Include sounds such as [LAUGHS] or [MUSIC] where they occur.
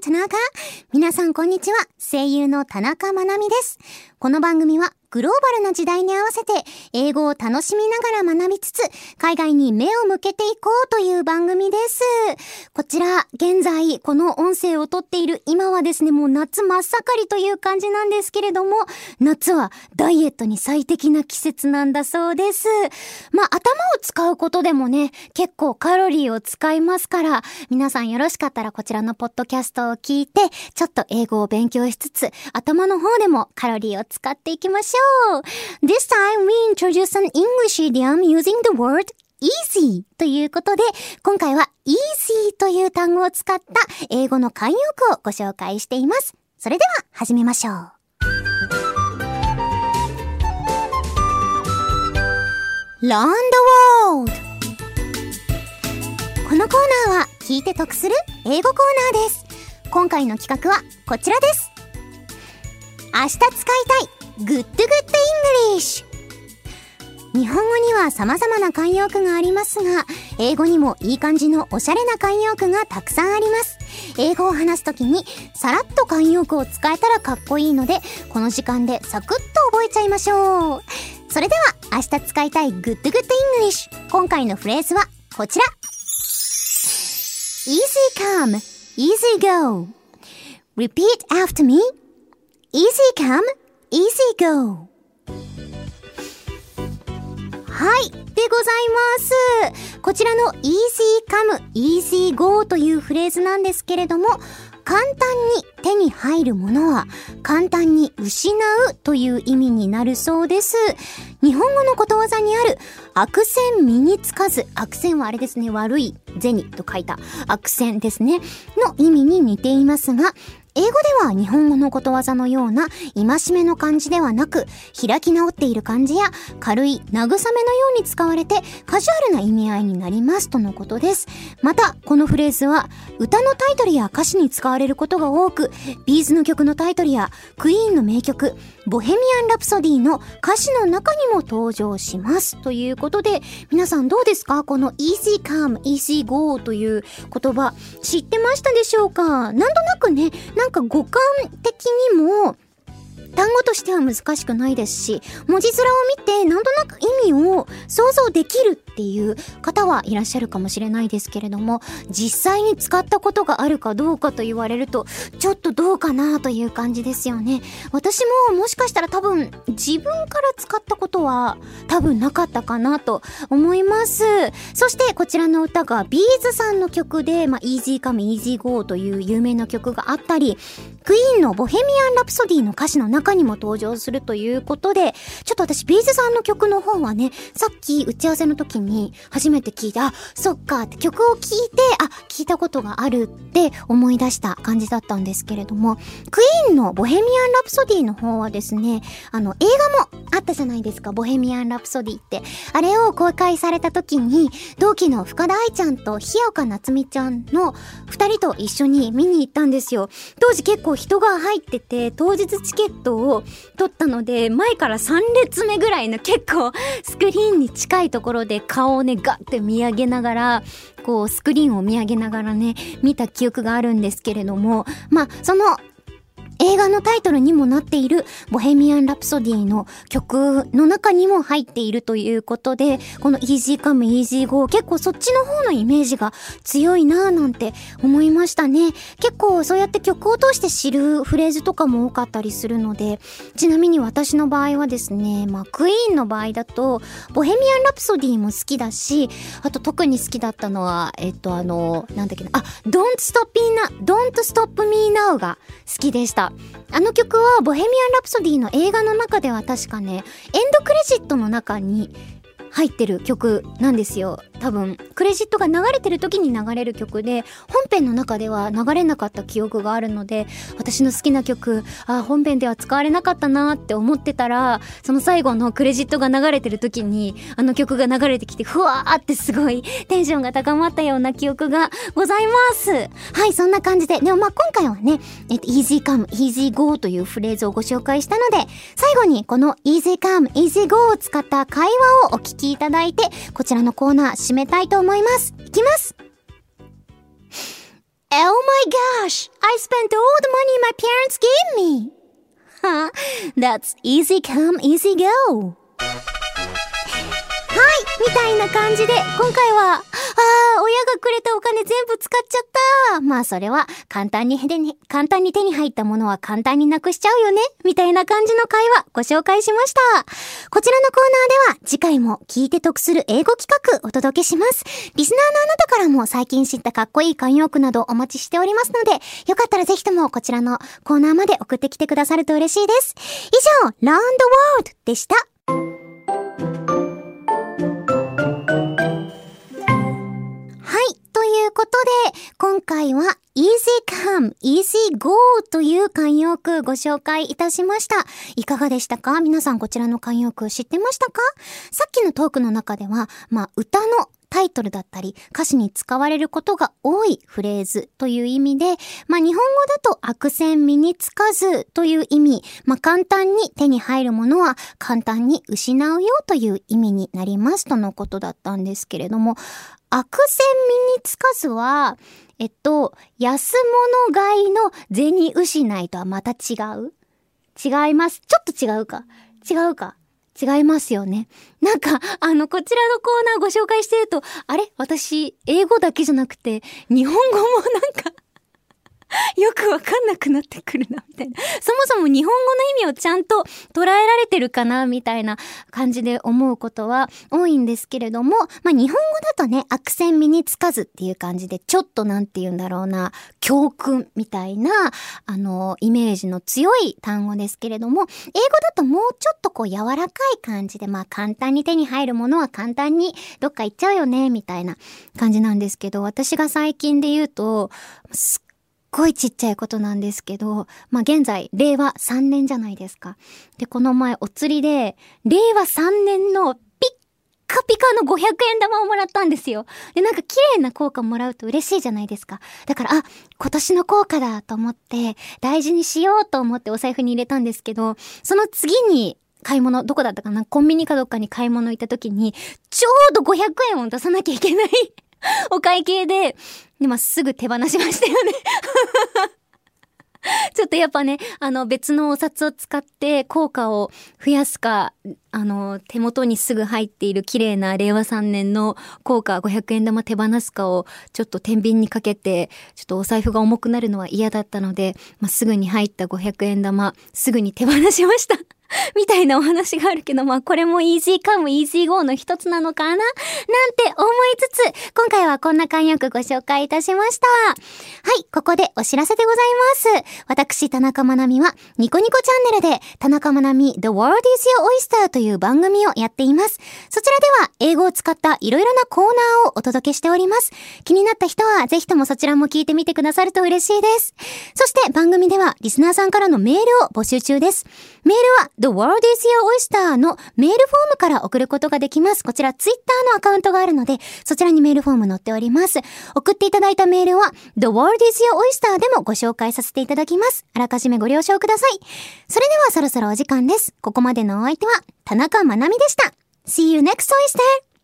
田中。皆さんこんにちは。声優の田中まなみです。この番組はグローバルな時代に合わせて英語を楽しみながら学びつつ海外に目を向けていこうという番組です。こちら現在この音声をとっている今はですねもう夏真っ盛りという感じなんですけれども夏はダイエットに最適な季節なんだそうです。まあ頭を使うことでもね結構カロリーを使いますから皆さんよろしかったらこちらのポッドキャストを聞いてちょっと英語を勉強しつつ頭の方でもカロリーを使っていきましょう !This time we introduce an English idiom using the word easy ということで、今回は easy という単語を使った英語の慣用句をご紹介しています。それでは始めましょう。Learn the world! このコーナーは聞いて得する英語コーナーです。今回の企画はこちらです。明日使いたい。Good Good English 日本語には様々な慣用句がありますが、英語にもいい感じのおしゃれな慣用句がたくさんあります。英語を話すときにさらっと慣用句を使えたらかっこいいので、この時間でサクッと覚えちゃいましょう。それでは明日使いたい Good Good English 今回のフレーズはこちら。Easy come, easy go Repeat after me Easy come, easy go はいでございますこちらの easy come, easy go というフレーズなんですけれども簡単に手に入るものは簡単に失うという意味になるそうです。日本語のことわざにある悪戦身につかず、悪戦はあれですね、悪い銭と書いた悪戦ですね、の意味に似ていますが、英語では日本語のことわざのような戒めの漢字ではなく、開き直っている漢字や軽い慰めのように使われてカジュアルな意味合いになりますとのことです。また、このフレーズは歌のタイトルや歌詞に使われることが多く、ビーズの曲のタイトルやクイーンの名曲、ボヘミアン・ラプソディの歌詞の中にも登場します。ということで、皆さんどうですか？この easy come, easy go という言葉、知ってましたでしょうか？なんとなくね、なんか五感的にも、単語としては難しくないですし、文字面を見てなんとなく意味を想像できるっていう方はいらっしゃるかもしれないですけれども、実際に使ったことがあるかどうかと言われると、ちょっとどうかなという感じですよね。私ももしかしたら多分自分から使ったことは多分なかったかなと思います。そしてこちらの歌がビーズさんの曲で、まあ、Easy Come Easy Go という有名な曲があったり、クイーンのボヘミアン・ラプソディの歌詞の中にも登場するということで、ちょっと私ビーズさんの曲の方はね、さっき打ち合わせの時に初めて聞いて、あ、そっかって曲を聴いて、あ、聞いたことがあるって思い出した感じだったんですけれども、クイーンのボヘミアン・ラプソディの方はですね、あの、映画もあったじゃないですか、ボヘミアン・ラプソディって。あれを公開された時に、同期の深田愛ちゃんと日岡夏美ちゃんの二人と一緒に見に行ったんですよ。当時結構人が入ってて、当日チケットを取ったので、前から3列目ぐらいの結構スクリーンに近いところで顔をね、ガッて見上げながら、こうスクリーンを見上げながらね、見た記憶があるんですけれども、まあ、その映画のタイトルにもなっているボヘミアン・ラプソディの曲の中にも入っているということで、この Easy Come Easy Go 結構そっちの方のイメージが強いなぁなんて思いましたね。結構そうやって曲を通して知るフレーズとかも多かったりするので、ちなみに私の場合はですね、まあクイーンの場合だと、ボヘミアン・ラプソディも好きだし、あと特に好きだったのは、えっとあの、なんだっけな、あ、Don't Stop Me Now, Don't Stop Me Now が好きでした。あの曲はボヘミアン・ラプソディの映画の中では確かね、エンドクレジットの中に入ってる曲なんですよ。多分、クレジットが流れてる時に流れる曲で、本編の中では流れなかった記憶があるので、私の好きな曲、あ、本編では使われなかったなって思ってたら、その最後のクレジットが流れてる時に、あの曲が流れてきて、ふわーってすごいテンションが高まったような記憶がございます。はい、そんな感じで。でもまあ今回はね、えっと、easy come, easy go というフレーズをご紹介したので、最後にこの easy come, easy go を使った会話をお聞きいただいて、こちらのコーナー締めたいと思います。いきます Oh my gosh! I spent all the money my parents gave me. Huh? That's easy come, easy go. はいみたいな感じで、今回は、親がくれたお金全部使っちゃった。まあそれは、簡単に手に、簡単に手に入ったものは簡単になくしちゃうよね。みたいな感じの会話、ご紹介しました。こちらのコーナーでは、次回も聞いて得する英語企画お届けします。リスナーのあなたからも最近知ったかっこいい慣用句などお待ちしておりますので、よかったらぜひともこちらのコーナーまで送ってきてくださると嬉しいです。以上、Round the World でした。今回は Easy Come, Easy Go という慣用句ご紹介いたしました。いかがでしたか？皆さんこちらの慣用句知ってましたか？さっきのトークの中では、まあ、歌のタイトルだったり歌詞に使われることが多いフレーズという意味で、まあ日本語だと悪戦身につかずという意味、まあ簡単に手に入るものは簡単に失うよという意味になりますとのことだったんですけれども、悪戦身につかずは、えっと、安物買いの銭失いとはまた違う？違います？ちょっと違うか？違うか？違いますよね。なんか、あの、こちらのコーナーご紹介してると、あれ？私、英語だけじゃなくて、日本語もなんかよくわかんなくなってくるな、みたいな。そもそも日本語の意味をちゃんと捉えられてるかな、みたいな感じで思うことは多いんですけれども、まあ日本語だとね、アクセン身につかずっていう感じで、ちょっとなんて言うんだろうな、教訓みたいな、あの、イメージの強い単語ですけれども、英語だともうちょっとこう柔らかい感じで、まあ簡単に手に入るものは簡単にどっか行っちゃうよね、みたいな感じなんですけど、私が最近で言うと、すっごいちっちゃいことなんですけど、まあ、現在、令和3年じゃないですか。で、この前お釣りで、令和3年のピッカピカの500円玉をもらったんですよ。で、なんか綺麗な効果もらうと嬉しいじゃないですか。だから、あ、今年の効果だと思って、大事にしようと思ってお財布に入れたんですけど、その次に、買い物、どこだったかな？コンビニかどっかに買い物行った時に、ちょうど500円を出さなきゃいけない [LAUGHS] お会計で、で、まあ、すぐ手放しましたよね。[LAUGHS] ちょっとやっぱね、あの別のお札を使って効果を増やすか、あの手元にすぐ入っている綺麗な令和3年の効果500円玉手放すかをちょっと天秤にかけて、ちょっとお財布が重くなるのは嫌だったので、まあ、すぐに入った500円玉、すぐに手放しました。[LAUGHS] みたいなお話があるけど、まあこれもイージーカムイージーゴーの一つなのかな？なんて思いつつ、今回はこんな慣用句ご紹介いたしました。はい、ここでお知らせでございます。私、田中まなみは、ニコニコチャンネルで、田中まなみ The World is Your Oyster という番組をやっています。そちらでは、英語を使ったいろいろなコーナーをお届けしております。気になった人は、ぜひともそちらも聞いてみてくださると嬉しいです。そして番組では、リスナーさんからのメールを募集中です。メールは、The World is Your Oyster のメールフォームから送ることができます。こちらツイッターのアカウントがあるので、そちらにメールフォーム載っております。送っていただいたメールは The World is Your Oyster でもご紹介させていただきます。あらかじめご了承ください。それではそろそろお時間です。ここまでのお相手は田中まなみでした。See you next Oyster!